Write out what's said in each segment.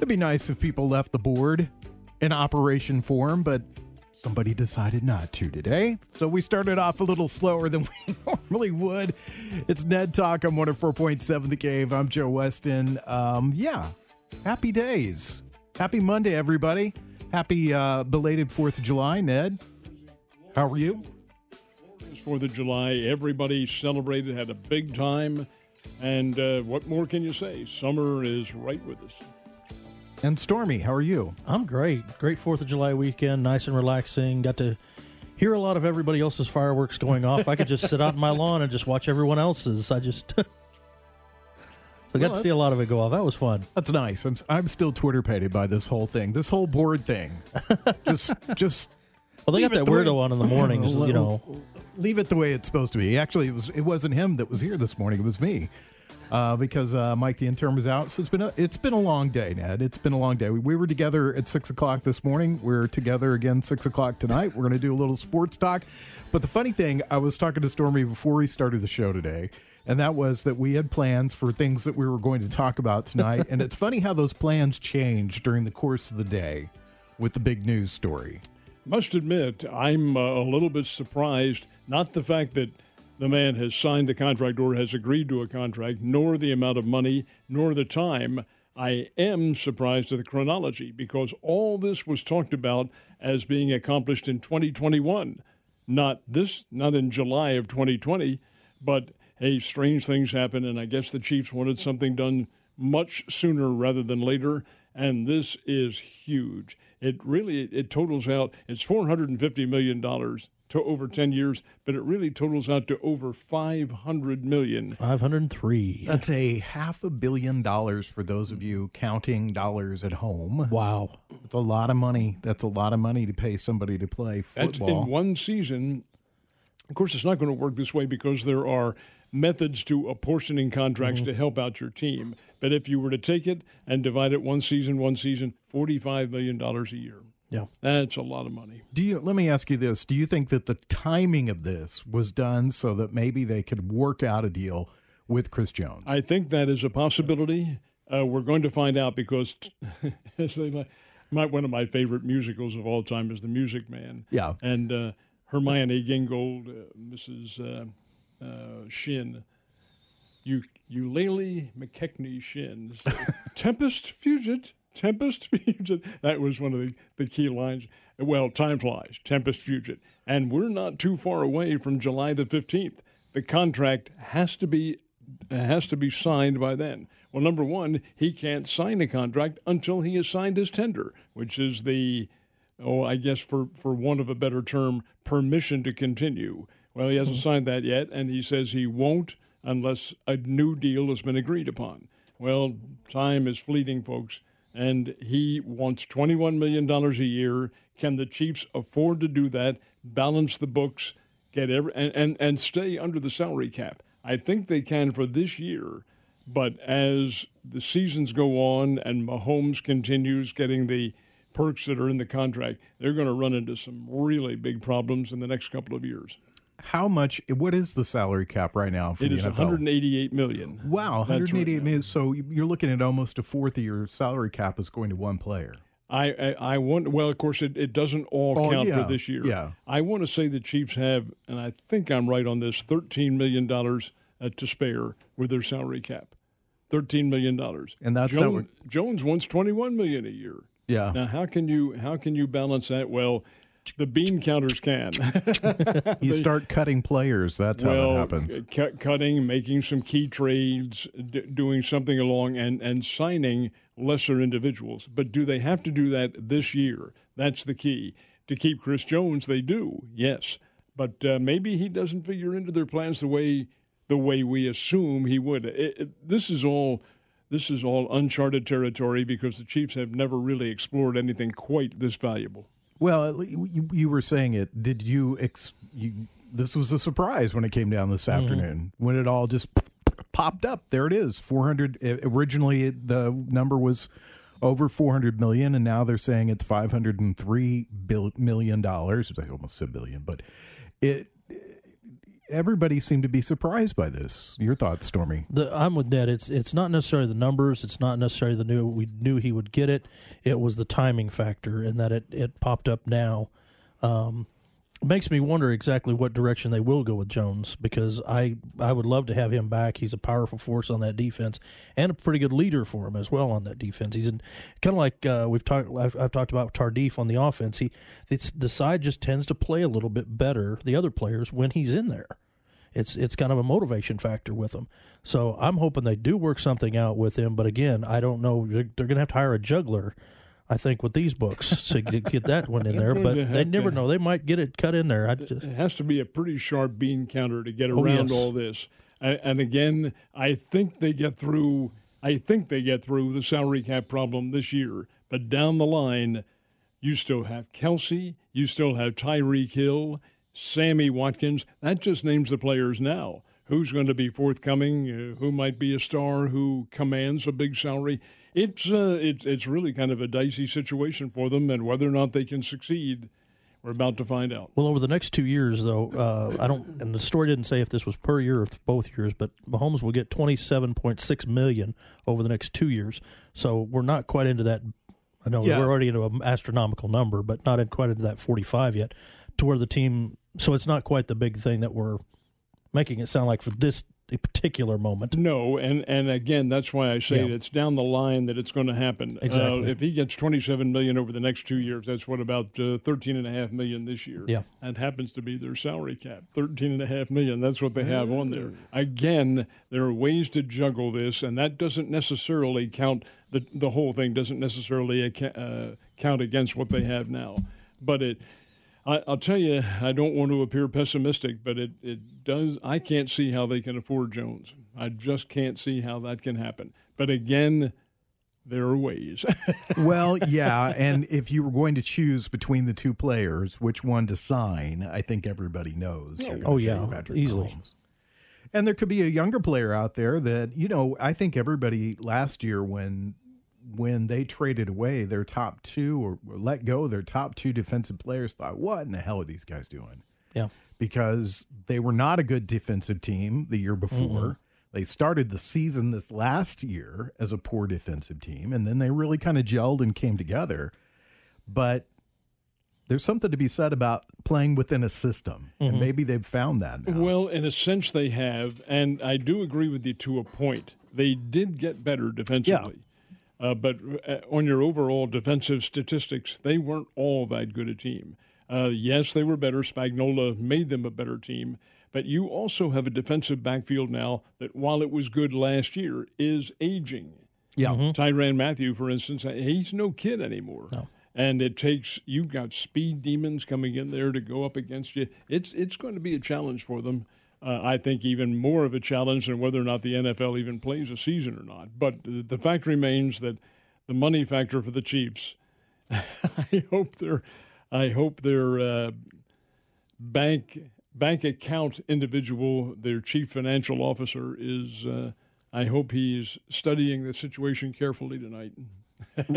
It'd be nice if people left the board in operation form, but somebody decided not to today. So we started off a little slower than we normally would. It's Ned Talk on 104.7 The Cave. I'm Joe Weston. Um, yeah, happy days. Happy Monday, everybody. Happy uh, belated 4th of July, Ned. How are you? Fourth of July. Everybody celebrated, had a big time. And uh, what more can you say? Summer is right with us. And Stormy, how are you? I'm great. Great Fourth of July weekend, nice and relaxing. Got to hear a lot of everybody else's fireworks going off. I could just sit out in my lawn and just watch everyone else's. I just so I got to see a lot of it go off. That was fun. That's nice. I'm, I'm still Twitter pated by this whole thing, this whole board thing. just, just Well, they got that the way- weirdo on in the mornings, you know. leave it the way it's supposed to be. Actually, it was it wasn't him that was here this morning. It was me, uh, because uh, Mike the intern was out. So it's been a it's been a long day, Ned. It's been a long day. We, we were together at six o'clock this morning. We're together again six o'clock tonight. We're going to do a little sports talk. But the funny thing, I was talking to Stormy before we started the show today. And that was that we had plans for things that we were going to talk about tonight. and it's funny how those plans change during the course of the day with the big news story. Must admit, I'm uh, a little bit surprised. Not the fact that the man has signed the contract or has agreed to a contract, nor the amount of money, nor the time. I am surprised at the chronology because all this was talked about as being accomplished in 2021. Not this, not in July of 2020, but hey, strange things happen, and I guess the Chiefs wanted something done much sooner rather than later, and this is huge. It really it totals out. It's 450 million dollars to over 10 years, but it really totals out to over 500 million. 503. That's a half a billion dollars for those of you counting dollars at home. Wow. It's a lot of money. That's a lot of money to pay somebody to play That's football. in one season. Of course, it's not going to work this way because there are methods to apportioning contracts mm-hmm. to help out your team. But if you were to take it and divide it one season, one season, $45 million a year. Yeah. That's a lot of money. Do you let me ask you this? Do you think that the timing of this was done so that maybe they could work out a deal with Chris Jones? I think that is a possibility. Uh, we're going to find out because, as they like, my, one of my favorite musicals of all time is The Music Man. Yeah. And uh, Hermione Gingold, uh, Mrs. Uh, uh, Shinn, you Eulalie Mackechnie Shinn, Tempus Fugit, Tempus Fugit. That was one of the, the key lines. Well, time flies, Tempus Fugit. And we're not too far away from July the 15th. The contract has to be has to be signed by then. Well, number one, he can't sign a contract until he has signed his tender, which is the, oh, I guess for, for want of a better term, permission to continue. Well, he hasn't hmm. signed that yet, and he says he won't unless a new deal has been agreed upon. Well, time is fleeting, folks, and he wants $21 million a year. Can the Chiefs afford to do that, balance the books, get every, and, and, and stay under the salary cap? I think they can for this year, but as the seasons go on and Mahomes continues getting the perks that are in the contract, they're going to run into some really big problems in the next couple of years. How much? What is the salary cap right now for It the is NFL? 188 million. Wow, That's right 188 now. million. So you're looking at almost a fourth of your salary cap is going to one player. I, I, I want. Well, of course, it, it doesn't all Oh, count yeah, for this year. yeah. I want to say the Chiefs have, and I think I'm right on this, thirteen million dollars uh, to spare with their salary cap. Thirteen million dollars, And that's Jones, Jones wants twenty-one million a year. Yeah. Now, how can you how can you balance that? Well, the bean counters can. You start cutting players. That's how it happens. cut, cutting, making some key trades, d- doing something along, and and signing lesser individuals. But do they have to do that this year? That's the key. To keep Chris Jones, they do, yes. But uh, maybe he doesn't figure into their plans the way the way we assume he would. It, it, this is all. This is all uncharted territory because the Chiefs have never really explored anything quite this valuable. Well, uh, you, you were saying it. Did you, ex, you? This was a surprise when it came down this mm-hmm. afternoon. When it all just popped up. There it is. Four hundred. Eh, originally, the number was over four hundred million, and now they're saying it's five hundred and three million dollars. I almost said billion, but it. Everybody seemed to be surprised by this. Your thoughts, Stormy? The, I'm with Ned. It's it's not necessarily the numbers. It's not necessarily the new. We knew he would get it. It was the timing factor, and that it it popped up now. Um, makes me wonder exactly what direction they will go with Jones because I I would love to have him back. He's a powerful force on that defense and a pretty good leader for him as well on that defense. He's kind of like uh, we've talked I've, I've, talked about Tardif on the offense. He the side just tends to play a little bit better the other players when he's in there. It's it's kind of a motivation factor with him. So I'm hoping they do work something out with him. But again, I don't know. They're, they're going to have to hire a juggler I think with these books to get that one in there, but they never know. They might get it cut in there. I just it has to be a pretty sharp bean counter to get oh, around oh, yes. all this. And again, I think they get through. I think they get through the salary cap problem this year. But down the line, you still have Kelce, you still have Tyreek Hill, Sammy Watkins. That just names the players now. Who's going to be forthcoming? Uh, who might be a star? Who commands a big salary? It's uh, it's it's really kind of a dicey situation for them, and whether or not they can succeed, we're about to find out. Well, over the next two years, though, uh, I don't, and the story didn't say if this was per year or both years, but Mahomes will get twenty seven point six million over the next two years. So we're not quite into that. I know yeah. we're already into an astronomical number, but not quite into that forty five yet. To where the team, so it's not quite the big thing that we're making it sound like for this a particular moment. No, and and again, that's why I say yeah. it's down the line that it's going to happen. Uh, exactly. Uh, if he gets 27 million over the next two years, that's what about uh, 13 and a half million this year. Yeah, that happens to be their salary cap, 13 and a half million. That's what they have on there. Again, there are ways to juggle this, and that doesn't necessarily count. The the whole thing doesn't necessarily uh, count against what they have now, but it I, will tell you, I don't want to appear pessimistic, but it, it does. I can't see how they can afford Jones. I just can't see how that can happen. But again, there are ways. well, yeah, and if you were going to choose between the two players, which one to sign, I think everybody knows. Oh, yeah, easily. Mahomes. And there could be a younger player out there that you know. I think everybody last year when when they traded away their top two or, or let go their top two defensive players, thought, what in the hell are these guys doing? Yeah. Because they were not a good defensive team the year before. Mm-hmm. They started the season this last year as a poor defensive team, and then they really kind of gelled and came together. But there's something to be said about playing within a system, mm-hmm. and maybe they've found that. Now. Well, in a sense, they have, and I do agree with you to a point. They did get better defensively. Yeah. Uh, but uh, on your overall defensive statistics, they weren't all that good a team. Uh, yes, they were better. Spagnuolo made them a better team. But you also have a defensive backfield now that, while it was good last year, is aging. Yeah. Mm-hmm. Tyrann Mathieu, for instance, uh, he's no kid anymore. No. And it takes you've got speed demons coming in there to go up against you. It's it's going to be a challenge for them uh, I think, even more of a challenge than whether or not the NFL even plays a season or not. But the fact remains that the money factor for the Chiefs, I hope their, I hope their uh, bank bank account individual, their chief financial officer, is. Uh, I hope he's studying the situation carefully tonight.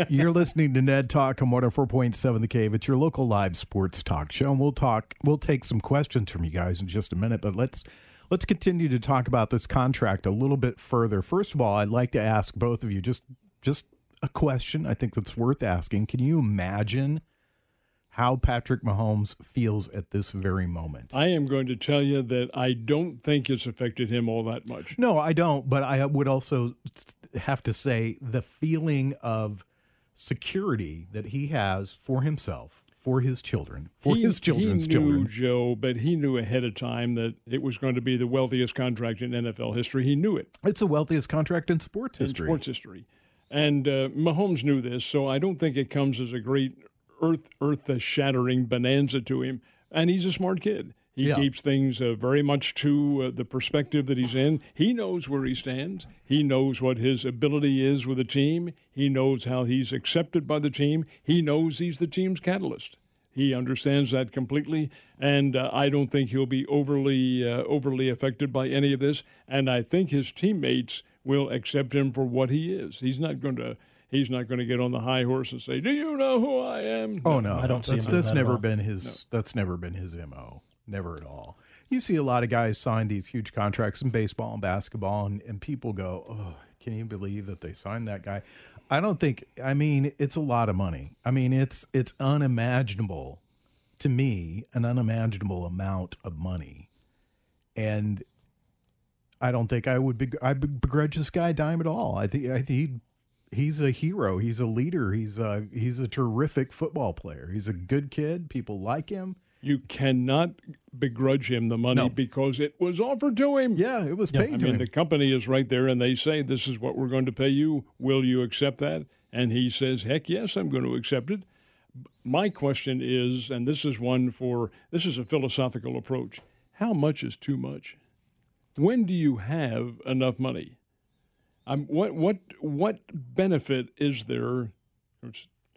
You're listening to Ned Talk on 104.7 The Cave. It's your local live sports talk show. And we'll talk we'll take some questions from you guys in just a minute, but let's let's continue to talk about this contract a little bit further. First of all, I'd like to ask both of you just just a question I think that's worth asking. Can you imagine how Patrick Mahomes feels at this very moment? I am going to tell you that I don't think it's affected him all that much. No, I don't, but I would also have to say the feeling of security that he has for himself, for his children, for he, his children's he knew, children. Joe, but he knew ahead of time that it was going to be the wealthiest contract in NFL history. He knew it. It's the wealthiest contract in sports history. In sports history. And uh, Mahomes knew this, so I don't think it comes as a great earth earth shattering bonanza to him. And he's a smart kid. He yeah. keeps things uh, very much to uh, the perspective that he's in. He knows where he stands. He knows what his ability is with the team. He knows how he's accepted by the team. He knows he's the team's catalyst. He understands that completely, and uh, I don't think he'll be overly uh, overly affected by any of this. And I think his teammates will accept him for what he is. He's not going to he's not going to get on the high horse and say, "Do you know who I am?" Oh no, I don't see that's, him. That's never been his. No. That's never been his mo. Never at all. you see a lot of guys sign these huge contracts in baseball and basketball, and, and people go, "Oh, can you believe that they signed that guy?" I don't think. I mean, it's a lot of money. I mean, it's it's unimaginable to me, an unimaginable amount of money, and I don't think I would be. I begrudge this guy a dime at all. I think I think he, he's a hero. He's a leader. He's a he's a terrific football player. He's a good kid. People like him. You cannot begrudge him the money No. because it was offered to him. Yeah, it was paid I to mean, him. the company is right there, and they say, "This is what we're going to pay you. Will you accept that?" And he says, "Heck yes, I'm going to accept it." My question is, and this is one for this is a philosophical approach: How much is too much? When do you have enough money? Um, what what what benefit is there?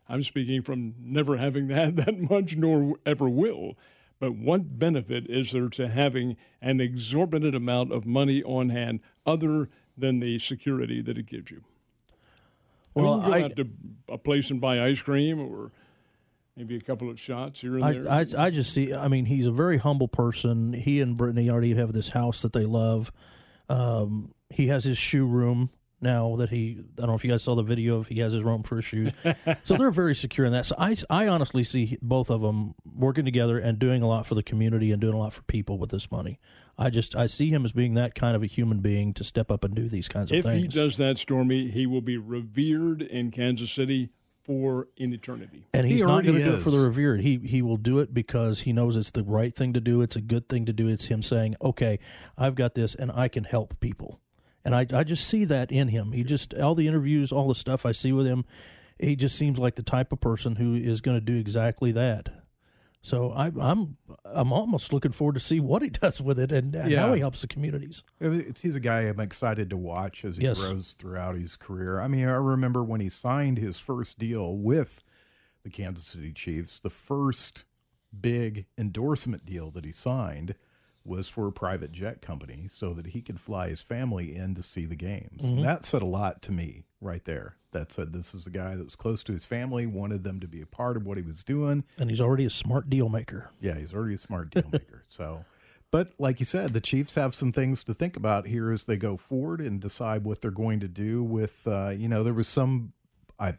I'm speaking from never having had that much, nor ever will. But what benefit is there to having an exorbitant amount of money on hand, other than the security that it gives you? Well, can go I- to a place and buy ice cream, or maybe a couple of shots here and there. I, I, I just see. I mean, he's a very humble person. He and Brittany already have this house that they love. Um, he has his shoe room now that he. I don't know if you guys saw the video of he has his room for his shoes. so they're very secure in that. So I, I honestly see both of them working together and doing a lot for the community and doing a lot for people with this money. I just I see him as being that kind of a human being to step up and do these kinds of if things. If he does that, Stormy, he will be revered in Kansas City for in eternity. And He he's not going to do it for the revered. He he will do it because he knows it's the right thing to do. It's a good thing to do. It's him saying, "Okay, I've got this, and I can help people." And I I just see that in him. He just all the interviews, all the stuff I see with him, he just seems like the type of person who is going to do exactly that. So I, I'm I'm almost looking forward to see what he does with it and, and how he helps the communities. It's, he's a guy I'm excited to watch as he Yes. grows throughout his career. I mean, I remember when he signed his first deal with the Kansas City Chiefs, the first big endorsement deal that he signed was for a private jet company so that he could fly his family in to see the games. Mm-hmm. That said a lot to me right there. That said this is a guy that was close to his family, wanted them to be a part of what he was doing. And he's already a smart deal maker. Yeah, he's already a smart deal maker. So, but like you said, the Chiefs have some things to think about here as they go forward and decide what they're going to do with. Uh, you know, there was some uh,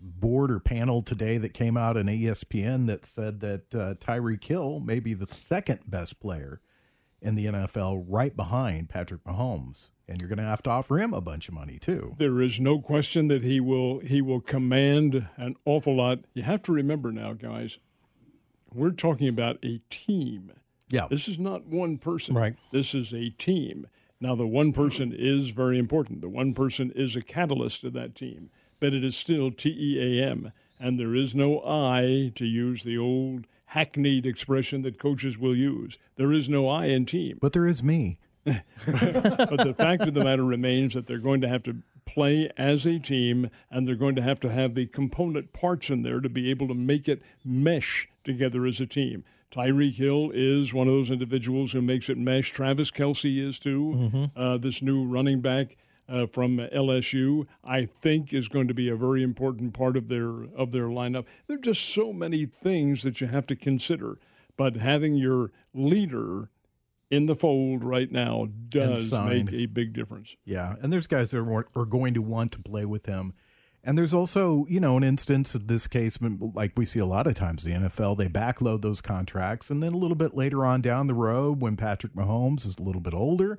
board or panel today that came out in ESPN that said that uh, Tyreek Hill may be the second best player in the NFL, right behind Patrick Mahomes, and you're going to have to offer him a bunch of money too. There is no question that he will he will command an awful lot. You have to remember now, guys, we're talking about a team. Yeah, This is not one person. Right. This is a team. Now, the one person is very important. The one person is a catalyst of that team, but it is still T E A M, and there is no I to use the old hackneyed expression that coaches will use. There is no I in team. but there is me. but the fact of the matter remains that they're going to have to play as a team and they're going to have to have the component parts in there to be able to make it mesh together as a team. Tyreek Hill is one of those individuals who makes it mesh. Travis Kelce is too. Uh, this new running back uh, from LSU, I think, is going to be a very important part of their of their lineup. There are just so many things that you have to consider. But having your leader in the fold right now does make a big difference. Yeah, and there's guys that are, are going to want to play with him. And there's also, you know, an instance in this case, like we see a lot of times in the NFL, they backload those contracts. And then a little bit later on down the road, when Patrick Mahomes is a little bit older,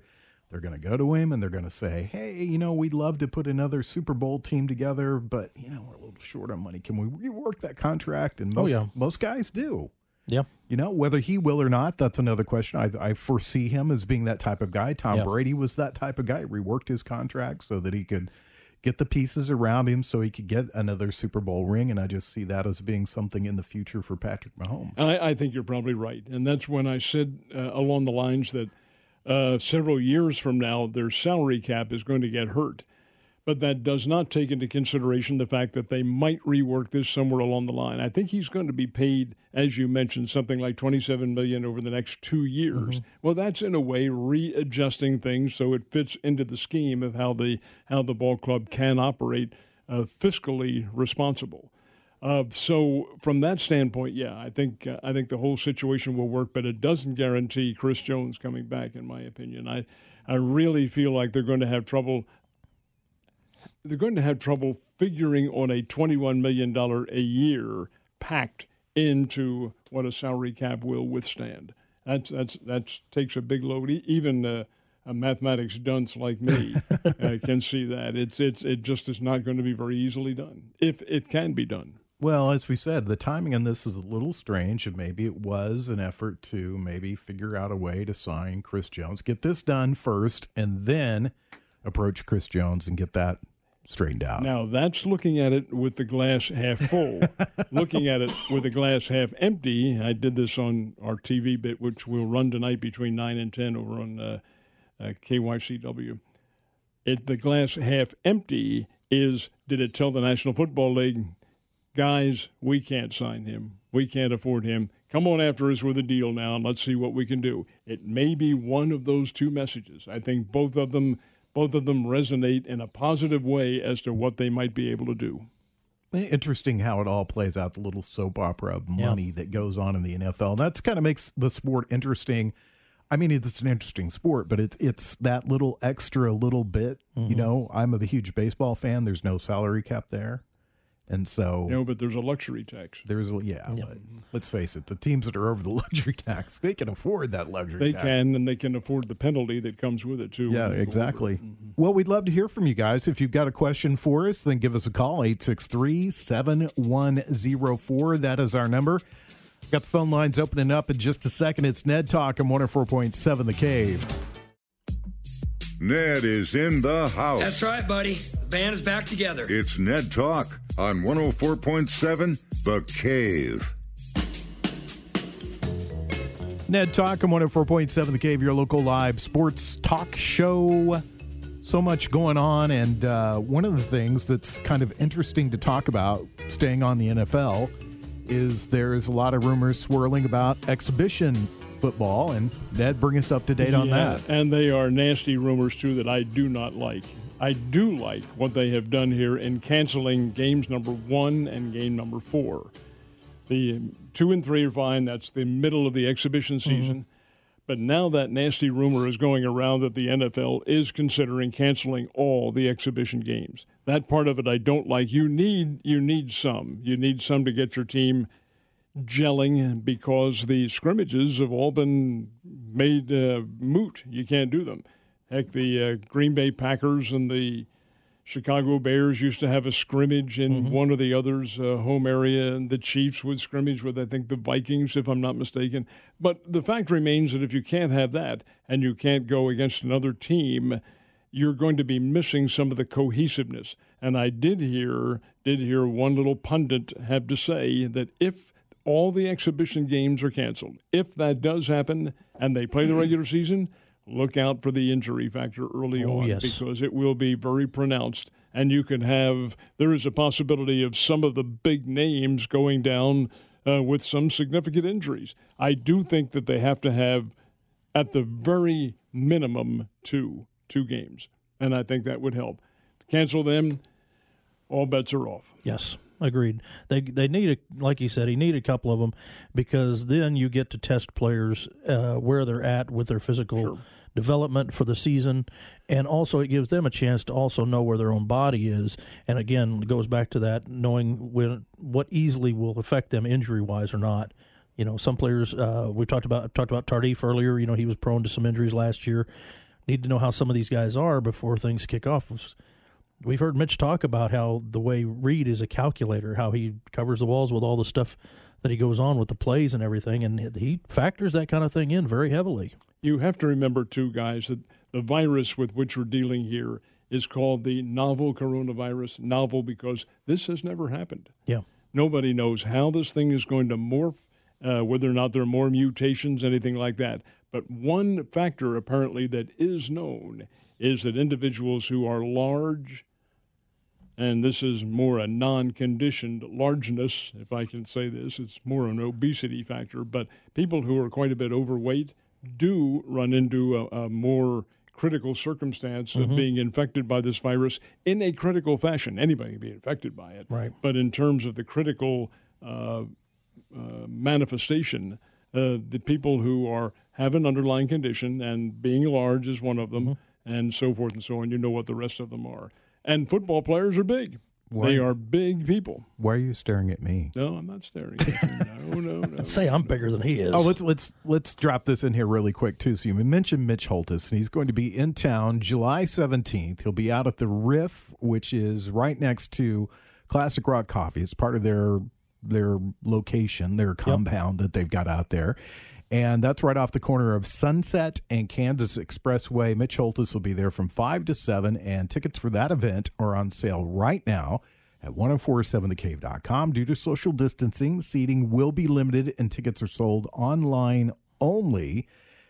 they're going to go to him and they're going to say, hey, you know, we'd love to put another Super Bowl team together, but, you know, we're a little short on money. Can we rework that contract? And most, yeah. most guys do. Yeah. You know, whether he will or not, that's another question. I, I foresee him as being that type of guy. Tom Yeah. Brady was that type of guy. Reworked his contract so that he could get the pieces around him so he could get another Super Bowl ring. And I just see that as being something in the future for Patrick Mahomes. I, I think you're probably right. And that's when I said uh, along the lines that uh, several years from now, their salary cap is going to get hurt. But that does not take into consideration the fact that they might rework this somewhere along the line. I think he's going to be paid, as you mentioned, something like 27 million over the next two years. Well, that's in a way readjusting things so it fits into the scheme of how the how the ball club can operate uh, fiscally responsible. Uh, so from that standpoint, yeah, I think uh, I think the whole situation will work, but it doesn't guarantee Chris Jones coming back, in my opinion. I I really feel like they're going to have trouble. They're going to have trouble figuring on a twenty-one million dollar a year packed into what a salary cap will withstand. That's that's that takes a big load. Even uh, a mathematics dunce like me uh, can see that it's it's it just is not going to be very easily done if it can be done. Well, as we said, the timing on this is a little strange, and maybe it was an effort to maybe figure out a way to sign Chris Jones, get this done first, and then approach Chris Jones and get that straightened out. Now that's looking at it with the glass half full. looking at it with the glass half empty, I did this on our TV bit, which we'll run tonight between nine and ten over on uh, uh, KYCW. It the glass half empty is did it tell the National Football League guys, we can't sign him. We can't afford him. Come on after us with a deal now, and let's see what we can do. It may be one of those two messages. I think both of them, both of them resonate in a positive way as to what they might be able to do. Interesting how it all plays out. The little soap opera of money yeah. that goes on in the NFL. That's kind of makes the sport interesting. I mean, it's an interesting sport, but it's it's that little extra little bit. Mm-hmm. You know, I'm a huge baseball fan. There's no salary cap there. And so, no, but there's a luxury tax. There's a yeah. But let's face it, the teams that are over the luxury tax, they can afford that luxury. They tax. can, and they can afford the penalty that comes with it too. Yeah, exactly. Mm-hmm. Well, we'd love to hear from you guys. If you've got a question for us, then give us a call 863-7104. That is our number. Got the phone lines opening up in just a second. It's Ned Talk on 104.7 The Cave. Ned is in the house. That's right, buddy. The band is back together. It's Ned Talk on 104.7 The Cave. Ned Talk on 104.7 The Cave, your local live sports talk show. So much going on, and uh, one of the things that's kind of interesting to talk about, staying on the NFL, is there's a lot of rumors swirling about exhibition football, and Ned, bring us up to date on that. And they are nasty rumors, too, that I do not like. I do like what they have done here in canceling games number one and game number four. The two and three are fine. That's the middle of the exhibition mm-hmm. season. Mm-hmm. But now that nasty rumor is going around that the NFL is considering canceling all the exhibition games. That part of it I don't like. You need you need some. You need some to get your team gelling because the scrimmages have all been made uh, moot. You can't do them. Heck, the uh, Green Bay Packers and the Chicago Bears used to have a scrimmage in mm-hmm. one or the other's uh, home area, and the Chiefs would scrimmage with, I think, the Vikings, if I'm not mistaken. But the fact remains that if you can't have that and you can't go against another team, you're going to be missing some of the cohesiveness. And I did hear did hear one little pundit have to say that if all the exhibition games are canceled. If that does happen and they play the regular season, look out for the injury factor early oh, on yes. because it will be very pronounced. And you can have, there is a possibility of some of the big names going down uh, with some significant injuries. I do think that they have to have, at the very minimum, two two games, and I think that would help. Cancel them, all bets are off. Yes agreed. They they need a like you said, he need a couple of them because then you get to test players uh, where they're at with their physical sure. development for the season, and also it gives them a chance to also know where their own body is. And again, it goes back to that knowing when what easily will affect them injury wise or not. You know, some players uh, we talked about talked about Tardif earlier. You know, he was prone to some injuries last year. Need to know how some of these guys are before things kick off we've heard Mitch talk about how the way Reid is a calculator, how he covers the walls with all the stuff that he goes on with the plays and everything, and he factors that kind of thing in very heavily. You have to remember, too, guys, that the virus with which we're dealing here is called the novel coronavirus. Novel because this has never happened. Yeah. Nobody knows how this thing is going to morph, uh, whether or not there are more mutations, anything like that. But one factor apparently that is known is that individuals who are large and this is more a non conditioned largeness, if I can say this. It's more an obesity factor. But people who are quite a bit overweight do run into a, a more critical circumstance Mm-hmm. of being infected by this virus in a critical fashion. Anybody can be infected by it, Right. But in terms of the critical uh, uh, manifestation, uh, the people who are have an underlying condition, and being large is one of them, Mm-hmm. and so forth and so on. You know what the rest of them are. And football players are big. Why- They are big people. Why are you staring at me? No, I'm not staring at you. No, no, no. Say I'm bigger than he is. Oh, let's let's let's drop this in here really quick too. So you mentioned Mitch Holthus, and he's going to be in town July seventeenth. He'll be out at the Riff, which is right next to Classic Rock Coffee. It's part of their their location, their compound that they've got out there. And that's right off the corner of Sunset and Kansas Expressway. Mitch Holthus will be there from 5 to 7, and tickets for that event are on sale right now at 1047thecave.com. Due to social distancing, seating will be limited and tickets are sold online only.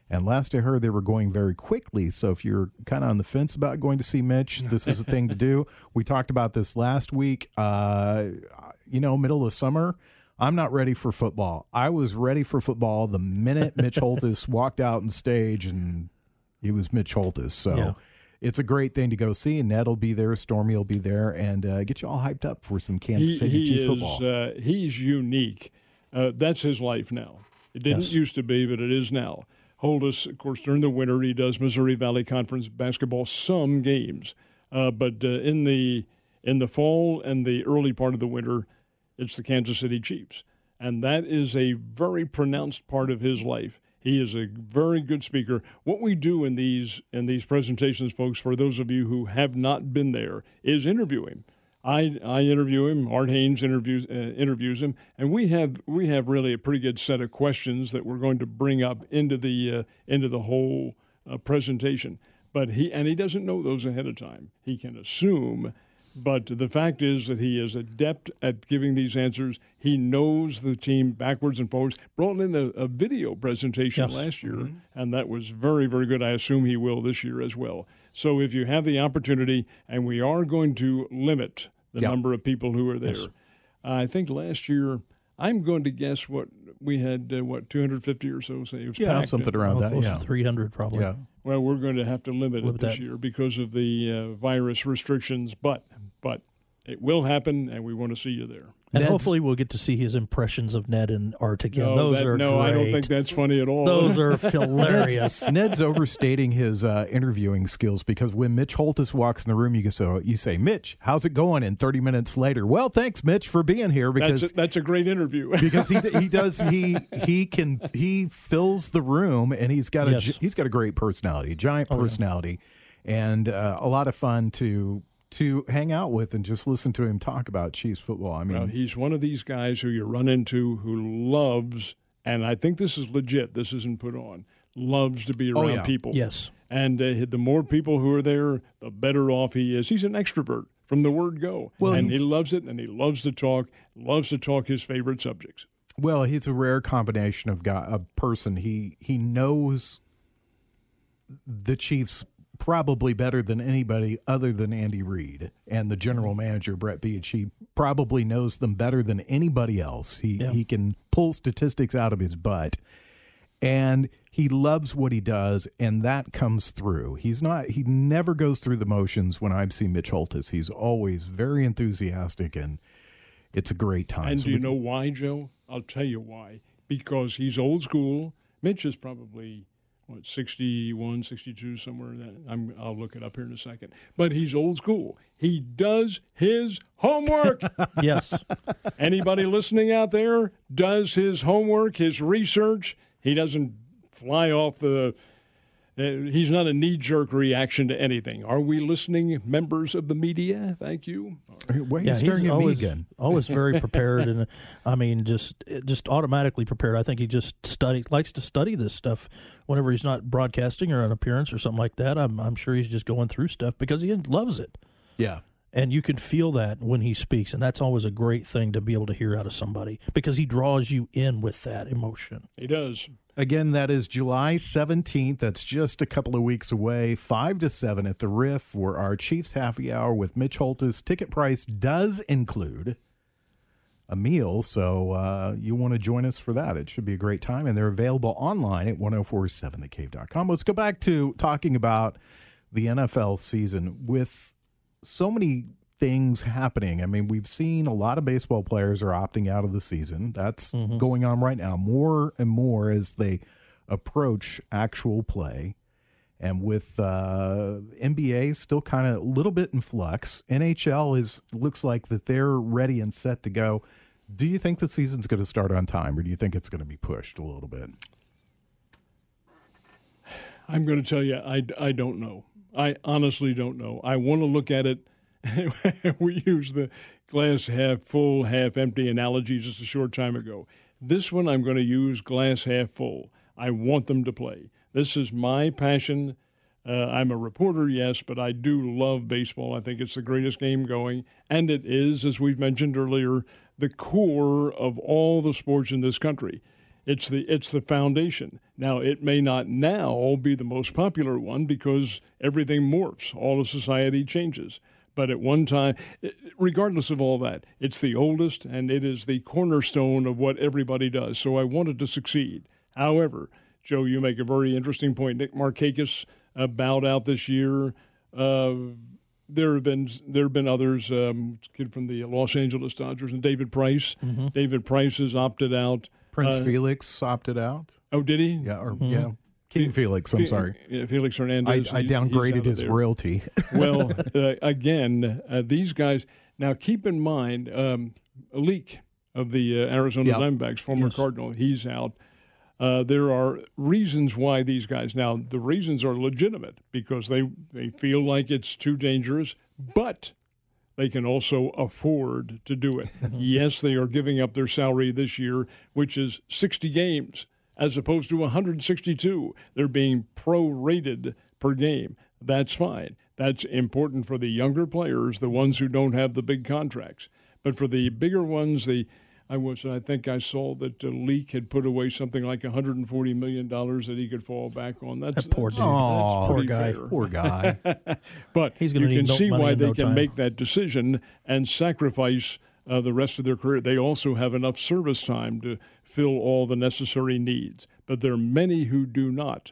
And last I heard, they were going very quickly. So if you're kind of on the fence about going to see Mitch, this is a thing to do. We talked about this last week. Uh, you know, middle of summer, I'm not ready for football. I was ready for football the minute Mitch Holthus walked out on stage and he was Mitch Holthus. So Yeah. it's a great thing to go see. And Ned will be there, Stormy will be there, and uh, get you all hyped up for some Kansas he, City he is football. uh, he's unique. Uh, that's his life now. It didn't Yes. used to be, but it is now. Holthus, of course, during the winter he does Missouri Valley Conference basketball some games, uh, but uh, in the in the fall and the early part of the winter, it's the Kansas City Chiefs, and that is a very pronounced part of his life. He is a very good speaker. What we do in these in these presentations, folks, for those of you who have not been there, is interview him. I, I interview him. Art Haynes interviews uh, interviews him, and we have we have really a pretty good set of questions that we're going to bring up into the uh, into the whole uh, presentation. But he and he doesn't know those ahead of time. He can assume, but the fact is that he is adept at giving these answers. He knows the team backwards and forwards. Brought in a, a video presentation Yes. last year, mm-hmm. and that was very very good. I assume he will this year as well. So if you have the opportunity, and we are going to limit the Yeah. number of people who are there. I think last year, I'm going to guess what we had, uh, what 250 or so. Say it was yeah, something around that. close Yeah. to 300 probably. Yeah. Well, we're going to have to limit it this that. year because of the uh, virus restrictions. But but it will happen, and we want to see you there. And Ned's- hopefully we'll get to see his impressions of Ned and Art again. no, Those that- are no, great. I don't think that's funny at all. Those are hilarious. Ned's overstating his uh, interviewing skills because when Mitch Holthus walks in the room, you can so you say, "Mitch, how's it going?" And thirty minutes later, well, thanks, Mitch, for being here because that's a, that's a great interview. because he he does he he can he fills the room and he's got a Yes. he's got a great personality, a giant personality, and uh, a lot of fun to to hang out with and just listen to him talk about Chiefs football. I mean, Well, he's one of these guys who you run into who loves, and I think this is legit. This isn't put on. Loves to be Oh, around yeah. people. Yes. And uh, the more people who are there, the better off he is. He's an extrovert from the word go. Well, and he loves it, and he loves to talk, loves to talk his favorite subjects. Well, he's a rare combination of guy, a person. He he knows the Chiefs probably better than anybody other than Andy Reid and the general manager Brett Veach. He probably knows them better than anybody else. He Yeah. he can pull statistics out of his butt. And he loves what he does, and that comes through. He's not. He never goes through the motions. When I've seen Mitch Holthus, he's always very enthusiastic, and it's a great time. And So do you we- know why, Joe? I'll tell you why. Because he's old school. Mitch is probably what 61, 62 somewhere that. I'm, I'll look it up here in a second. But he's old school. He does his homework. Yes. Anybody listening out there does his homework, his research. He doesn't fly off the. Uh, he's not a knee jerk reaction to anything. Are we listening, members of the media? Thank you. Why are yeah, he's always, me again? always very prepared, and I mean, just just automatically prepared. I think he just study likes to study this stuff whenever he's not broadcasting or an appearance or something like that. I'm I'm sure he's just going through stuff because he loves it, Yeah. and you can feel that when he speaks, and that's always a great thing to be able to hear out of somebody because he draws you in with that emotion. He does. Again, that is July 17th. That's just a couple of weeks away. 5 to 7 at the Riff for our Chiefs Happy Hour with Mitch Holthus. Ticket price does include a meal. So uh, you want to join us for that. It should be a great time. And they're available online at 1047thecave.com. Let's go back to talking about the NFL season with so many things happening. I mean, we've seen a lot of baseball players are opting out of the season. That's going on right now more and more as they approach actual play. And with uh, NBA still kind of a little bit in flux, NHL is looks like that they're ready and set to go. Do you think the season's going to start on time, or do you think it's going to be pushed a little bit? I'm going to tell you, I, I don't know. I honestly don't know. I want to look at it. we used the glass half full, half empty analogy just a short time ago. This one, I'm going to use glass half full. I want them to play. This is my passion. Uh, I'm a reporter, yes, but I do love baseball. I think it's the greatest game going. And it is, as we've mentioned earlier, the core of all the sports in this country. It's the it's the foundation. Now it may not now be the most popular one because everything morphs, all of society changes. But at one time, regardless of all that, it's the oldest and it is the cornerstone of what everybody does. So I wanted to succeed. However, Joe, you make a very interesting point. Nick Markakis uh, bowed out this year. Uh, there have been there have been others. Um, kid from the Los Angeles Dodgers and David Price. David Price has opted out. Prince Uh, Felix opted out. Oh, did he? Yeah, or yeah, King Felix. I'm Fe- sorry, Felix I, Hernandez. I he's downgraded his there. royalty. well, uh, again, uh, these guys. Now, keep in mind, um, a Leake of the uh, Arizona Yep. Diamondbacks, former Yes. Cardinal, he's out. Uh, there are reasons why these guys. Now, the reasons are legitimate because they they feel like it's too dangerous, but they can also afford to do it. yes, they are giving up their salary this year, which is 60 games as opposed to 162. They're being prorated per game. That's fine. That's important for the younger players, the ones who don't have the big contracts. But for the bigger ones, the I was I think I saw that uh, Leake had put away something like 140 million dollars that he could fall back on. That's That poor that's- dude. Aw, that's poor guy. fair. Poor guy. But He's you can no see why they no can time. make that decision and sacrifice uh, the rest of their career. They also have enough service time to fill all the necessary needs, but there are many who do not.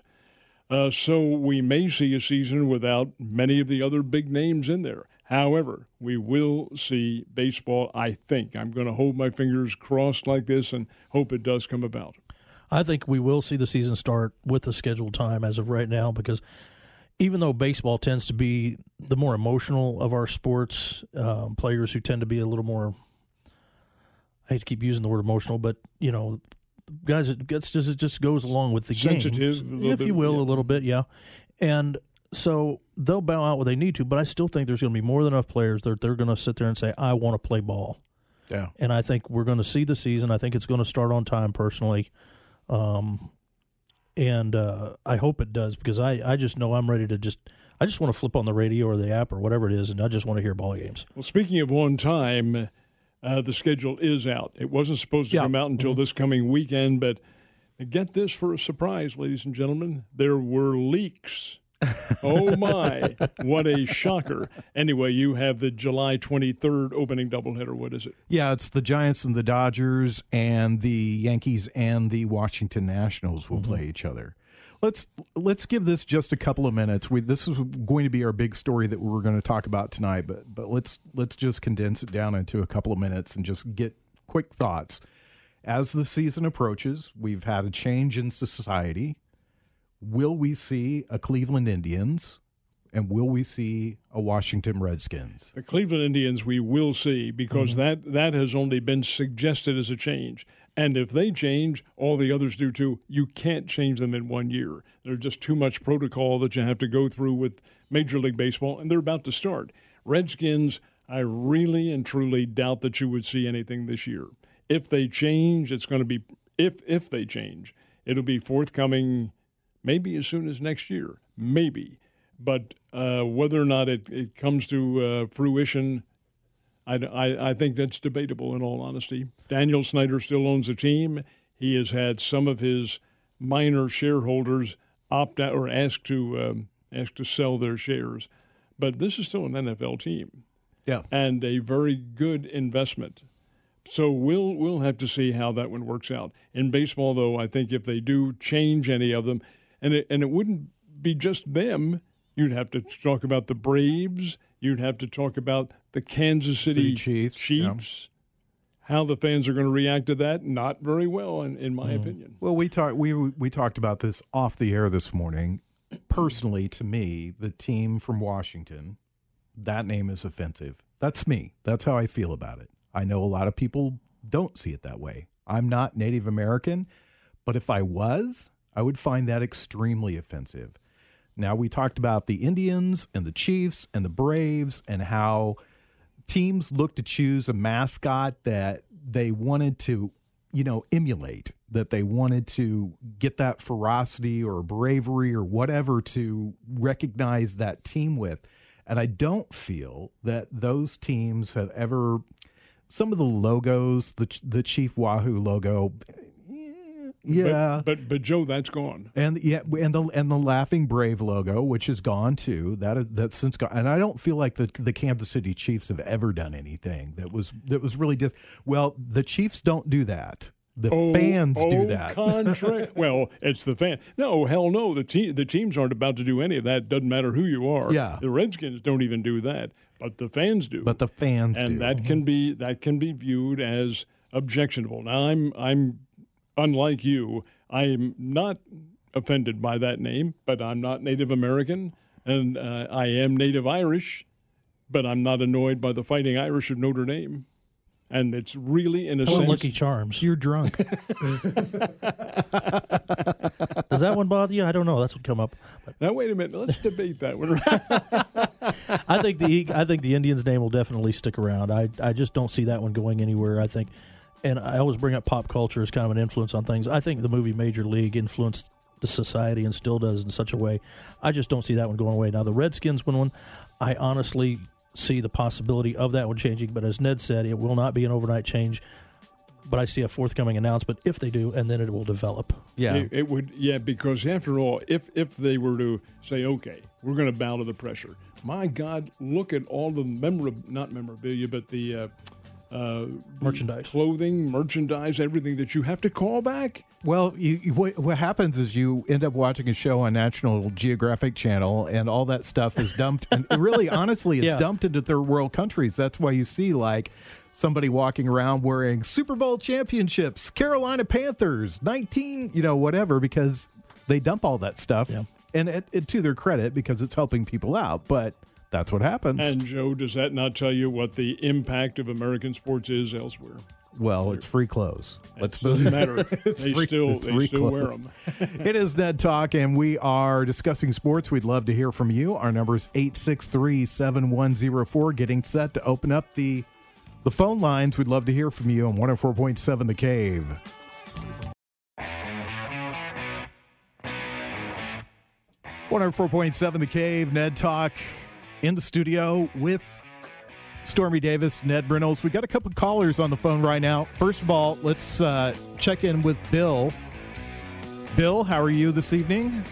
Uh, so we may see a season without many of the other big names in there. However, we will see baseball. I think I'm going to hold my fingers crossed like this and hope it does come about. I think we will see the season start with the scheduled time as of right now because even though baseball tends to be the more emotional of our sports, um, players who tend to be a little more, I hate to keep using the word emotional, but you know, guys, it gets just it just goes along with the Sensitive, little if bit, you will, yeah. a little bit, yeah. And so they'll bow out when they need to, but I still think there's going to be more than enough players that they're going to sit there and say, "I want to play ball." yeah. and I think we're going to see the season. I think it's going to start on time, personally, um, and uh, I hope it does because I, I just know I'm ready to just I just want to flip on the radio or the app or whatever it is, and I just want to hear ball games. Well, speaking of on time, uh, the schedule is out. It wasn't supposed to Yeah. come out until this coming weekend, but get this for a surprise, ladies and gentlemen. There were leaks. oh my, what a shocker. Anyway, you have the July 23rd opening doubleheader. What is it? Yeah, it's the Giants and the Dodgers, and the Yankees and the Washington Nationals will play each other. Let's let's give this just a couple of minutes. We, this is going to be our big story that we're going to talk about tonight, but but let's let's just condense it down into a couple of minutes and just get quick thoughts. As the season approaches, we've had a change in society. Will we see a Cleveland Indians, and will we see a Washington Redskins? The Cleveland Indians we will see because mm-hmm. that, that has only been suggested as a change. And if they change, all the others do too. You can't change them in one year. There's just too much protocol that you have to go through with Major League Baseball, and they're about to start. Redskins, I really and truly doubt that you would see anything this year. If they change, it's going to be if if they change, it'll be forthcoming maybe as soon as next year, maybe. But uh, whether or not it, it comes to uh, fruition, I, I, I think that's debatable in all honesty. Daniel Snyder still owns the team. He has had some of his minor shareholders opt out or ask to um, ask to sell their shares, but this is still an NFL team Yeah. and a very good investment. So we'll we'll have to see how that one works out. In baseball, though, I think if they do change any of them, and it, and it wouldn't be just them, you'd have to talk about the Braves. You'd have to talk about the Kansas City, City Chiefs, yeah. How the fans are going to react to that? Not very well, in, in my mm-hmm. opinion. Well, we talked we we talked about this off the air this morning. Personally, to me, the team from Washington, that name is offensive. That's me. That's how I feel about it. I know a lot of people don't see it that way. I'm not Native American, but if I was, I would find that extremely offensive. Now, we talked about the Indians and the Chiefs and the Braves and how teams look to choose a mascot that they wanted to, you know, emulate, that they wanted to get that ferocity or bravery or whatever to recognize that team with. And I don't feel that those teams have ever some of the logos, the the Chief Wahoo logo, yeah, But, but but Joe, that's gone. and yeah, and the and the Laughing Brave logo, which is gone too. That is that's since gone, and I don't feel like the the Kansas City Chiefs have ever done anything that was that was really just. Well, the Chiefs don't do that. The Oh, fans do oh, that. Contrary. well, it's the fan. No, hell no. The te- the teams aren't about to do any of that. Doesn't matter who you are. Yeah. The Redskins don't even do that, but the fans do. but the fans and do. that can mm-hmm. be that can be viewed as objectionable. Now, I'm I'm unlike you. I'm not offended by that name, but I'm not Native American, and uh, I am Native Irish, but I'm not annoyed by the Fighting Irish of Notre Dame. And it's really, in a How about sense, Lucky Charms? You're drunk. Does that one bother you? I don't know. That's what come up. Now wait a minute. Let's debate that one. I think the I think the Indians name will definitely stick around. I I just don't see that one going anywhere. I think, and I always bring up pop culture as kind of an influence on things. I think the movie Major League influenced the society and still does in such a way. I just don't see that one going away. Now the Redskins one, one I honestly see the possibility of that one changing. But as Ned said, it will not be an overnight change. But I see a forthcoming announcement if they do, and then it will develop. yeah. It, it would, yeah, because after all, if if they were to say, okay, we're going to bow to the pressure. My God, look at all the memorab not memorabilia, but the uh, uh, Merchandise. clothing, merchandise, everything that you have to call back. Well, you, you, what, what happens is you end up watching a show on National Geographic Channel, and all that stuff is dumped. and really, honestly, it's Yeah. dumped into third world countries. That's why you see like somebody walking around wearing Super Bowl championships, Carolina Panthers, nineteen, you know, whatever, because they dump all that stuff. Yeah. And it, it, to their credit, because it's helping people out, but that's what happens. And Joe, does that not tell you what the impact of American sports is elsewhere? well, it's free clothes. Let's It doesn't matter. they free- still it's they free still wear them. It is Ned Talk, and we are discussing sports. We'd love to hear from you. Our number is 863 7104. Getting set to open up the the phone lines. We'd love to hear from you on 104.7 The Cave. One hundred four point seven, The Cave. Ned Talk in the studio with Stormy Davis, Ned Reynolds. We got a couple callers on the phone right now. First of all, let's uh, check in with Bill. Bill, how are you this evening?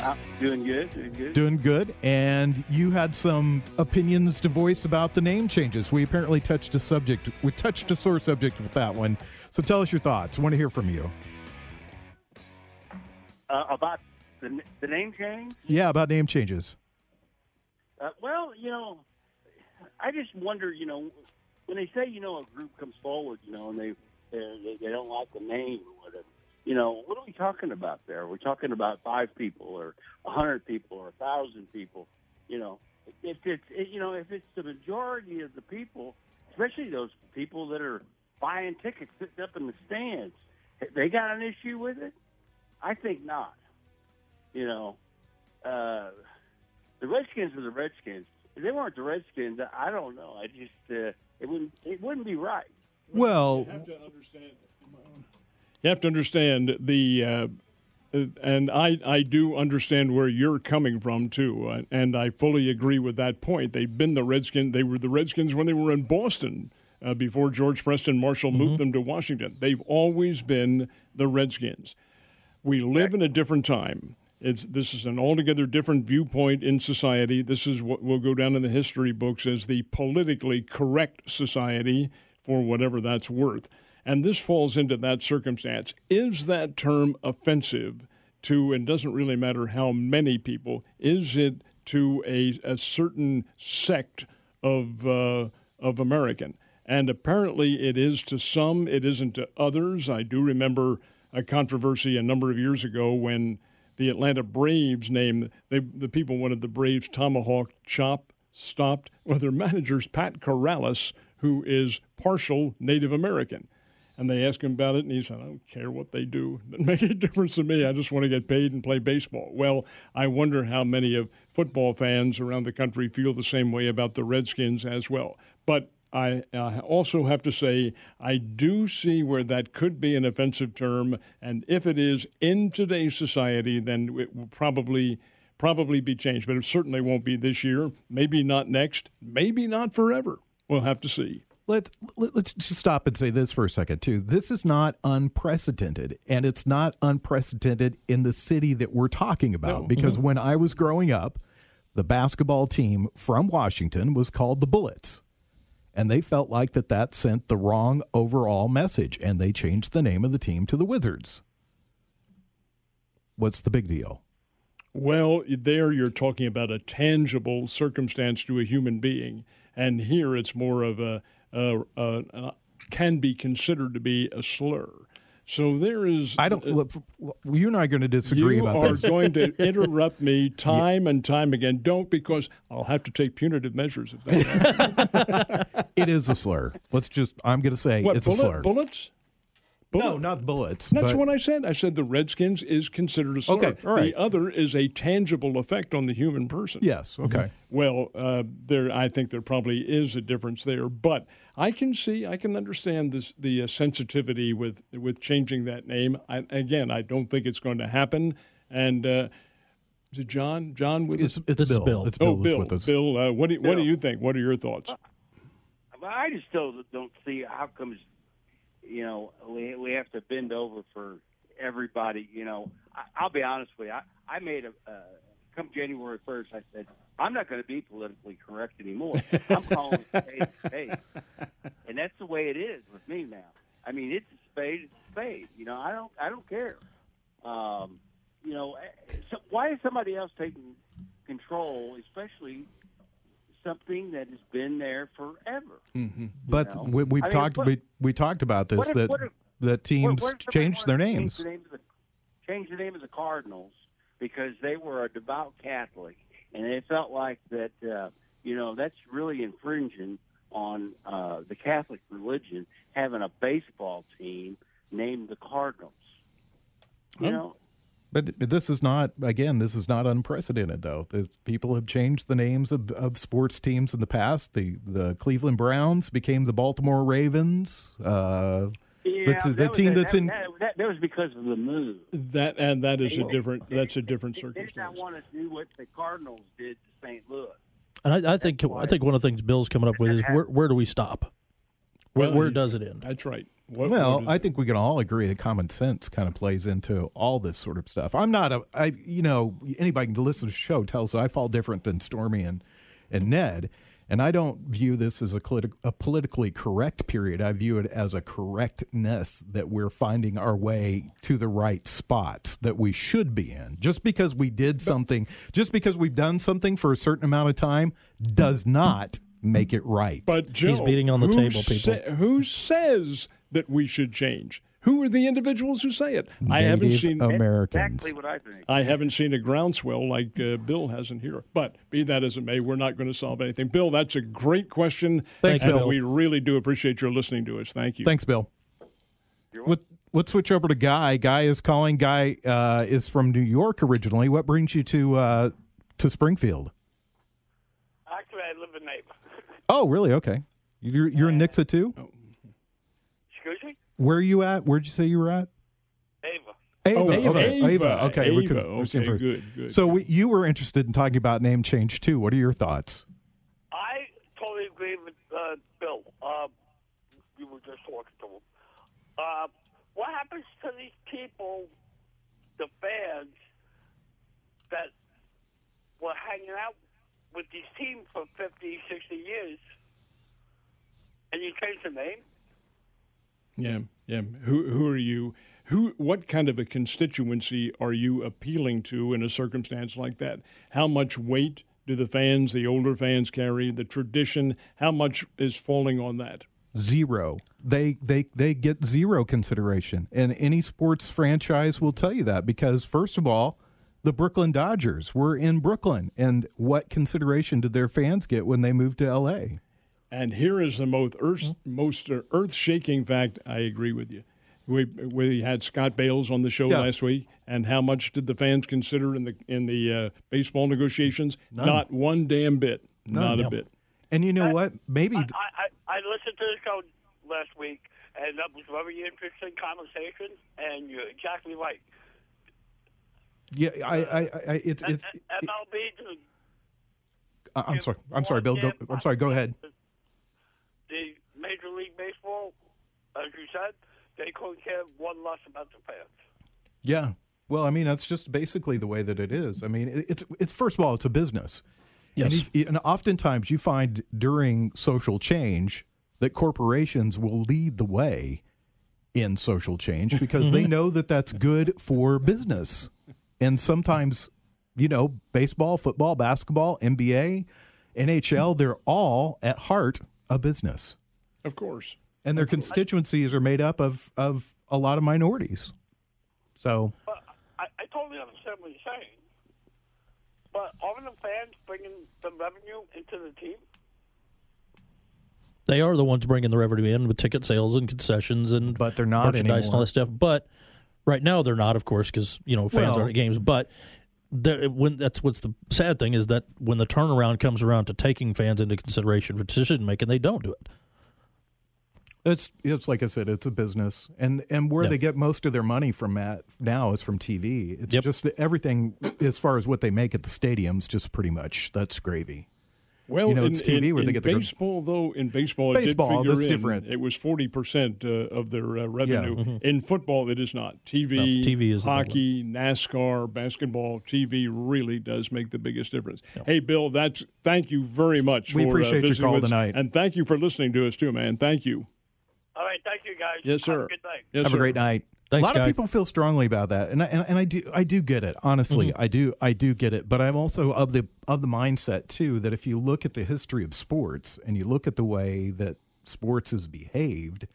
Uh, doing good, doing good. Doing good. And you had some opinions to voice about the name changes. We apparently touched a subject. We touched a sore subject with that one. So tell us your thoughts. I want to hear from you. Uh, about the, the name change? Yeah, about name changes. Uh, well, you know, I just wonder, you know, when they say, you know, a group comes forward, you know, and they they, they don't like the name or whatever, you know, what are we talking about there? We're talking about five people or a hundred people or a thousand people. You know, if it's it, you know if it's the majority of the people, especially those people that are buying tickets, sitting up in the stands, they got an issue with it. I think not. You know, uh, the Redskins are the Redskins. If they weren't the Redskins, I don't know. I just uh, it wouldn't it wouldn't be right. Well, You have to understand. You have to understand the, uh, uh, and I I do understand where you're coming from too, uh, and I fully agree with that point. They've been the Redskins. They were the Redskins when they were in Boston uh, before George Preston Marshall moved them to Washington. They've always been the Redskins. We live in a different time. It's this is an altogether different viewpoint in society. This is what will go down in the history books as the politically correct society. for whatever that's worth. And this falls into that circumstance. Is that term offensive to, and doesn't really matter how many people, is it to a, a certain sect of, uh, of American? And apparently it is to some, it isn't to others. I do remember a controversy a number of years ago when the Atlanta Braves name, they, the people wanted the Braves tomahawk chop stopped. Well, their manager's Pat Corrales, who is partial Native American. And they asked him about it, and he said, I don't care what they do. It doesn't make a difference to me. I just want to get paid and play baseball. Well, I wonder how many of football fans around the country feel the same way about the Redskins as well. But I uh, also have to say, I do see where that could be an offensive term, and if it is in today's society, then it will probably probably be changed. But it certainly won't be this year. Maybe not next. Maybe not forever. We'll have to see. Let, let, us just stop and say this for a second, too. This is not unprecedented, and it's not unprecedented in the city that we're talking about. No. Because Mhm. when I was growing up, the basketball team from Washington was called the Bullets. And they felt like that that sent the wrong overall message, and they changed the name of the team to the Wizards. What's the big deal? Well, there you're talking about a tangible circumstance to a human being, and here it's more of a, a, a, a can be considered to be a slur. So there is. I don't. Look, you and I are going to disagree you about this. You are going to interrupt me time and time again. Don't because I'll have to take punitive measures if that happens. it is a slur. Let's just. I'm going to say What, it's bullet- a slur. Bullets? No, not bullets. That's but- what I said. I said the Redskins is considered a slur. Okay, all right. The other is a tangible effect on the human person. Yes. Okay. Well, uh, there, I think there probably is a difference there, but I can see, I can understand this, the uh, sensitivity with with changing that name. I, again, I don't think it's going to happen. And uh, is it John? John with It's, us? it's This Bill. Bill. It's Bill oh, Bill. with us. Bill, uh, what do you, what do you think? What are your thoughts? But I just still don't see how comes, you know, we we have to bend over for everybody. You know, I, I'll be honest with you. I, I made a uh, come January first. I said I'm not going to be politically correct anymore. I'm calling spade a spade, and that's the way it is with me now. I mean, it's a spade. It's a spade. You know, I don't I don't care. Um, you know, eh, so why is somebody else taking control, especially something that has been there forever? But know? we, we've I mean, talked. what- we we talked about this if- that if- that teams What- changed their names. Change the name, of the, change the name of the Cardinals because they were a devout Catholic, and they felt like that. Uh, you know, that's really infringing on uh, the Catholic religion having a baseball team named the Cardinals. You know, But this is not. Again, this is not unprecedented though. There's, people have changed the names of, of sports teams in the past. The the Cleveland Browns became the Baltimore Ravens. Uh, yeah, the, the that team a- that's that, in. that, that, that was because of the move. That and that is a They- different. That's a different They did circumstance. not want to do what the Cardinals did to St. Louis. And I, I think I think one of the things Bill's coming up with is where where do we stop? Where, Well, where does it end? That's right. What, Well, what is- I think we can all agree that common sense kind of plays into all this sort of stuff. I'm not a, I, you know, anybody can listen to the show tells I fall different than Stormy and, and Ned, and I don't view this as a, politi- a politically correct period. I view it as a correctness that we're finding our way to the right spots that we should be in. Just because we did something, just because we've done something for a certain amount of time, does not make it right. But Joe, beating on the table, people. sa- who says that we should change? Who are the individuals who say it? I haven't seen. Americans. Exactly what I think. I haven't seen a groundswell like uh, Bill hasn't here. But be that as it may, we're not going to solve anything. Bill, that's a great question. Thanks, and Bill. We really do appreciate your listening to us. Thank you. Thanks, Bill. Let, let's switch over to Guy. Guy is calling. Guy uh, is from New York originally. What brings you to uh, to Springfield? Actually, I live in Neighbor. Oh, really? Okay. You're you're in Nixa too. Excuse me? Where are you at? Where'd you say you were at? Ava. Ava. Oh, okay. Ava. Okay. we could- Okay, can good, good. So we, you were interested in talking about name change too. What are your thoughts? I totally agree with uh, Bill. Uh, you were just talking to him. Uh, what happens to these people, the fans, that were hanging out with these teams for 50, 60 years, and you change the name? Yeah, yeah. Who who are you? Who what kind of a constituency are you appealing to in a circumstance like that? How much weight do the fans, the older fans carry, the tradition, how much is falling on that? Zero. They they they get zero consideration. And any sports franchise will tell you that because first of all, the Brooklyn Dodgers were in Brooklyn and what consideration did their fans get when they moved to LA? And here is the most earth, most earth shaking fact. I agree with you. We we had Scott Bales on the show Yeah. last week, and how much did the fans consider in the in the uh, baseball negotiations? Not one damn bit. Not a Yep. bit. And you know what? Maybe I, I, I listened to the show last week, and that was a very interesting conversation, and you're exactly right. yeah, I I, I it's it's M- MLB, to I- I'm sorry. I'm sorry, Bill. Go, I'm sorry. Go ahead. The Major League Baseball, as you said, they couldn't care one less about the fans. Yeah. Well, I mean, that's just basically the way that it is. I mean, it's it's first of all, it's a business. And, Yes. you- and oftentimes you find during social change that corporations will lead the way in social change because they know that that's good for business. And sometimes, you know, baseball, football, basketball, NBA, NHL, they're all at heart a business. Of course. And their constituencies are made up of, of a lot of minorities. So, But I, I totally understand what you're saying. But aren't the fans bringing the revenue into the team? They are the ones bringing the revenue in with ticket sales and concessions and But they're not merchandise and all anymore. that stuff. But right now they're not, of course, because you know fans Well- aren't at games. But there- when that's what's the sad thing is that when the turnaround comes around to taking fans into consideration for decision making, they don't do it. It's it's like I said, it's a business, and and where Yeah. they get most of their money from at now is from TV. It's Yep. just everything as far as what they make at the stadiums, just pretty much that's gravy. Well, You know, in, it's TV in, where they get the- baseball, though. In baseball, it Baseball, did that's in. different. It was forty percent uh, of their uh, revenue. Mm-hmm. In football, it is not. TV, No, TV is hockey, NASCAR, basketball. TV really does make the biggest difference. Hey, Bill, that's thank you very much. We for, appreciate uh, your call tonight. and thank you for listening to us too, man. Thank you. All right, thank you guys. Yes, Have sir. a good night. Yes, Have sir. a great night. Thanks, a lot Guy. of people feel strongly about that, and I, and, and I do I do get it. Honestly, Mm-hmm. I do I do get it. But I'm also of the of the mindset too that if you look at the history of sports and you look at the way that sports has behaved,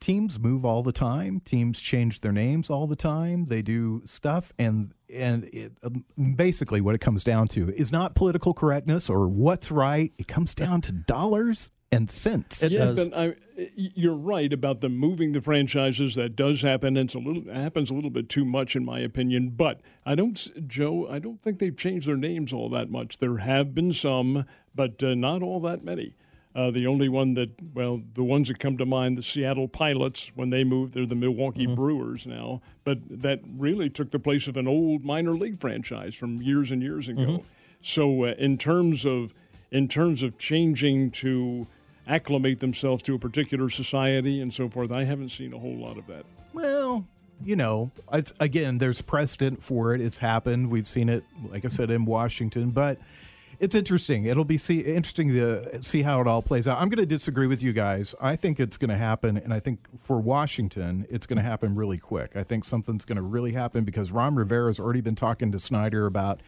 teams move all the time. Teams change their names all the time. They do stuff, and and it um, basically what it comes down to is not political correctness or what's right. It comes down to dollars and cents. It yeah, does. but I, you're right about them moving the franchises. That does happen. It's a little it happens a little bit too much, in my opinion. But I don't, Joe. I don't think they've changed their names all that much. There have been some, but uh, not all that many. Uh, the only one that, well, the ones that come to mind, the Seattle Pilots, when they moved, they're the Milwaukee Brewers now. But that really took the place of an old minor league franchise from years and years ago. So, uh, in terms of in terms of changing to acclimate themselves to a particular society and so forth, I haven't seen a whole lot of that. Well, you know, again, there's precedent for it. It's happened. We've seen it, like I said, in Washington, but it's interesting. It'll be see, interesting to see how it all plays out. I'm going to disagree with you guys. I think it's going to happen, and I think for Washington, it's going to happen really quick. I think something's going to really happen because Ron Rivera's already been talking to Snyder about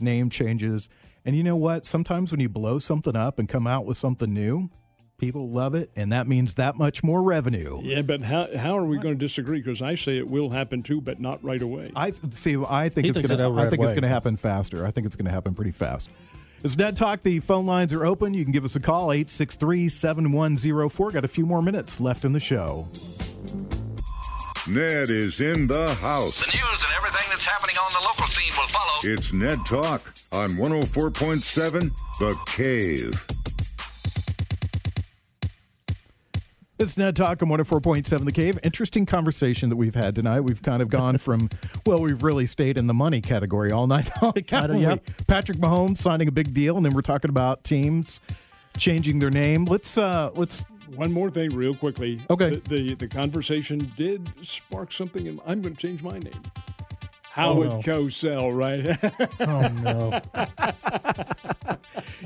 name changes. And you know what? Sometimes when you blow something up and come out with something new, people love it, and that means that much more revenue. Yeah, but how, how are we going to disagree? Because I say it will happen too, but not right away. I see. I think He it's thinks going it'll to. I right think it's away. going to happen faster. I think it's going to happen pretty fast. It's Ned Talk. The phone lines are open. You can give us a call 863-7104. Got a few more minutes left in the show. Ned is in the house. The news and everything that's happening on the local scene will follow. It's Ned Talk on 104.7 The Cave. It's Ned Talk on 104.7 The Cave. Interesting conversation that we've had tonight. We've kind of gone from, well, we've really stayed in the money category all night long. haven't yeah. we? Patrick Mahomes signing a big deal, and then we're talking about teams changing their name. Let's uh let's One more thing, real quickly. Okay. The, the, the conversation did spark something, and I'm going to change my name. Howard no. Cosell, right? Oh no!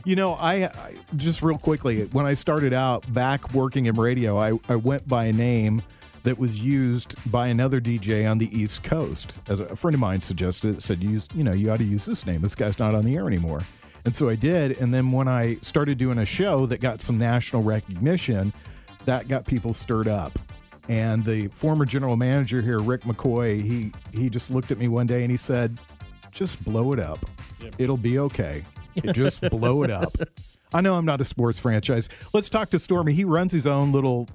You know, I, I just real quickly when I started out back working in radio, I, I went by a name that was used by another DJ on the East Coast. As a, a friend of mine suggested, it said, "Use, you know, you ought to use this name. This guy's not on the air anymore." And so I did. And then when I started doing a show that got some national recognition, that got people stirred up. And the former general manager here, Rick McCoy, he he just looked at me one day and he said, "Just blow it up. It'll be okay. Just blow it up." I know I'm not a sports franchise. Let's talk to Stormy. He runs his own little.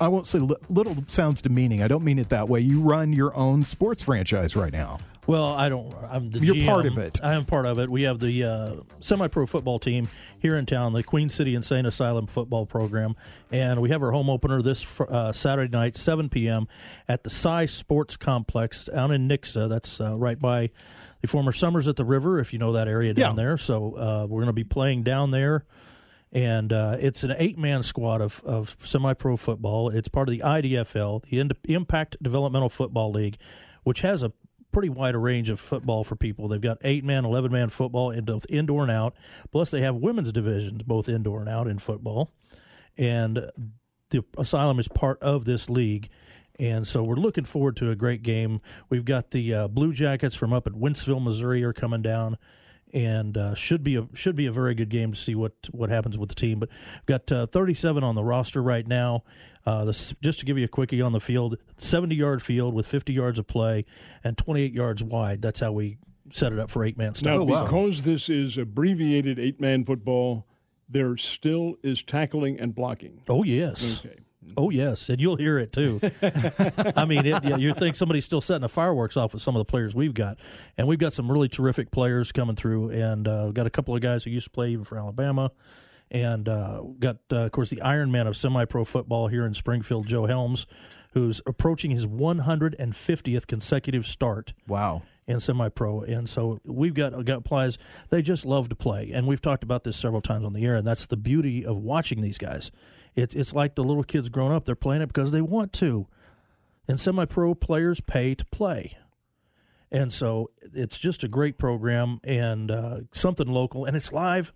I won't say little sounds demeaning. I don't mean it that way. You run your own sports franchise right now. Well, I don't. I'm the. You're GM. part of it. I am part of it. We have the uh, semi-pro football team here in town, the Queen City Insane Asylum football program, and we have our home opener this uh, Saturday night, 7 p.m. at the Cy Sports Complex down in Nixa. That's uh, right by the former Summers at the River, if you know that area down Yeah. there. So uh, we're going to be playing down there. And uh, it's an eight-man squad of, of semi-pro football. It's part of the IDFL, the Impact Developmental Football League, which has a pretty wide a range of football for people. They've got eight man, eleven man football in both indoor and out. Plus, they have women's divisions, both indoor and out in football. And the asylum is part of this league. And so we're looking forward to a great game. We've got the uh, Blue Jackets from up at Wentzville, Missouri, are coming down, and uh, should be a should be a very good game to see what what happens with the team. But we've got uh, 37 on the roster right now. Uh, this, just to give you a quickie on the field, 70 yard field with 50 yards of play and 28 yards wide. That's how we set it up for eight man stuff. now, wow. because this is abbreviated eight man football, there still is tackling and blocking. Oh yes. Okay. Oh yes, and you'll hear it too. I mean, it, yeah, you think somebody's still setting the fireworks off with some of the players we've got, and we've got some really terrific players coming through, and uh, we've got a couple of guys who used to play even for Alabama, and uh, got uh, of course the Iron Man of semi-pro football here in Springfield, Joe Helms, who's approaching his 150th consecutive start Wow. and semi-pro, and so we've got got players. They just love to play, and we've talked about this several times on the air, and that's the beauty of watching these guys. It's it's like the little kids growing up; they're playing it because they want to, and semi-pro players pay to play, and so it's just a great program and uh, something local, and it's live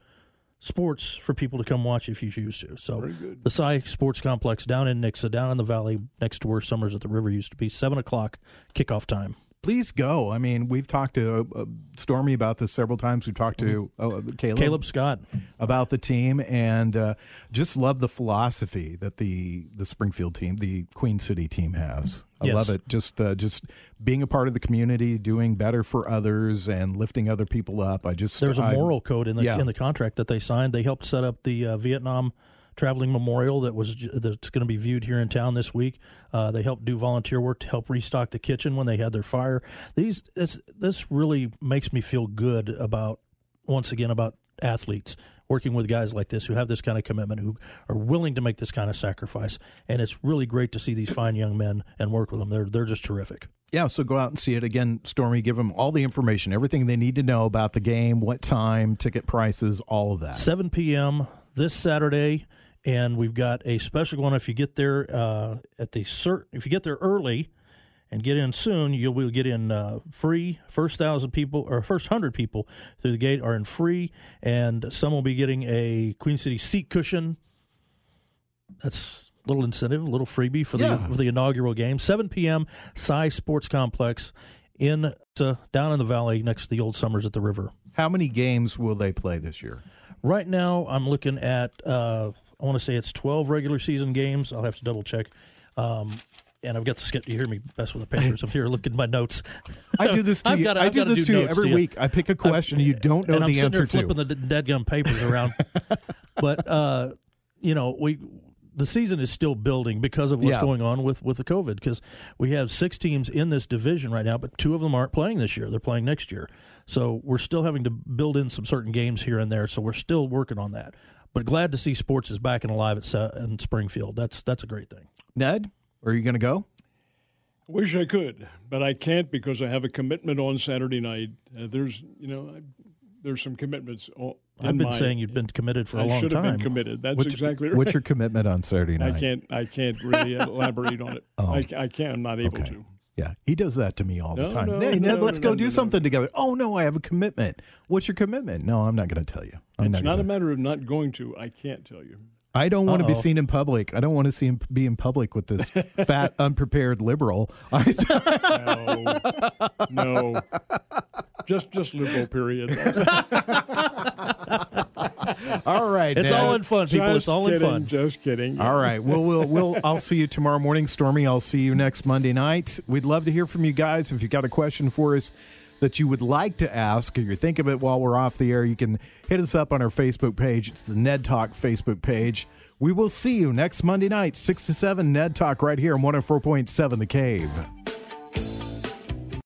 sports for people to come watch if you choose to. So the Cy Sports Complex down in Nixa, down in the valley, next to where Summers at the River used to be, seven o'clock kickoff time. Please go. I mean, we've talked to uh, Stormy about this several times. We've talked to uh, Caleb, Caleb Scott. about the team, and uh, just love the philosophy that the the Springfield team, the Queen City team, has. I Yes. love it. Just uh, just being a part of the community, doing better for others, and lifting other people up. I just There's a I- moral code in the yeah. in the contract that they signed. They helped set up the uh, Vietnam traveling memorial that was that's going to be viewed here in town this week. Uh, they helped do volunteer work to help restock the kitchen when they had their fire. These this this really makes me feel good about once again about athletes working with guys like this who have this kind of commitment who are willing to make this kind of sacrifice and it's really great to see these fine young men and work with them they're they're just terrific Yeah, so go out and see it again, Stormy. Give them all the information, everything they need to know about the game, what time, ticket prices, all of that. 7 p.m. this Saturday, and we've got a special one. If you get there uh, at the cert, if you get there early and get in soon, you'll will get in uh, free. First thousand people or first hundred people through the gate are in free, and some will be getting a Queen City seat cushion. That's a little incentive, a little freebie for the Yeah. for the inaugural game. 7 p.m. Cy Sports Complex in uh, down in the valley next to the old Summers at the river. How many games will they play this year? Right now, I'm looking at. Uh, I want to say it's 12 regular season games. I'll have to double check. Um, and I've got the skip. You hear me best with the papers. I'm here looking at my notes. I do this to I've you. gotta- I do this do to you every to you. week. I pick a question and you don't know and I'm the sitting answer there flipping to. the d- deadgum papers around. but uh, you know, we the season is still building because of what's Yeah. going on with with the COVID. Because we have six teams in this division right now, but two of them aren't playing this year. They're playing next year. So we're still having to build in some certain games here and there. So we're still working on that. But glad to see sports is back and alive at Sa- in Springfield. That's that's a great thing. Ned, are you going to go? I wish I could, but I can't because I have a commitment on Saturday night. Uh, there's, you know, I, there's some commitments. I've been my- saying you've been committed for a I long should have time. been committed. That's What's, exactly right. what's your commitment on Saturday night? I night? can't. I can't really elaborate on it. Oh. I, I can't. I'm not able Okay. to. Yeah, he does that to me all No, the time. no, hey, Ned, no, let's go do something together. Oh no, I have a commitment. What's your commitment? No, I'm not going to tell you. I'm it's not gonna- a matter of not going to. I can't tell you. I don't want to be seen in public. I don't want to see him be in public with this fat, unprepared liberal. I, No, no, just just liberal. Period. all right, It's Ned. all in fun, people. Just it's all in fun. Just kidding. All right. Well, we'll we'll I'll see you tomorrow morning, Stormy. I'll see you next Monday night. We'd love to hear from you guys. If you got a question for us that you would like to ask, or you think of it while we're off the air, you can hit us up on our Facebook page. It's the Ned Talk Facebook page. We will see you next Monday night, six to seven. Ned Talk right here on one hundred four point seven, The Cave.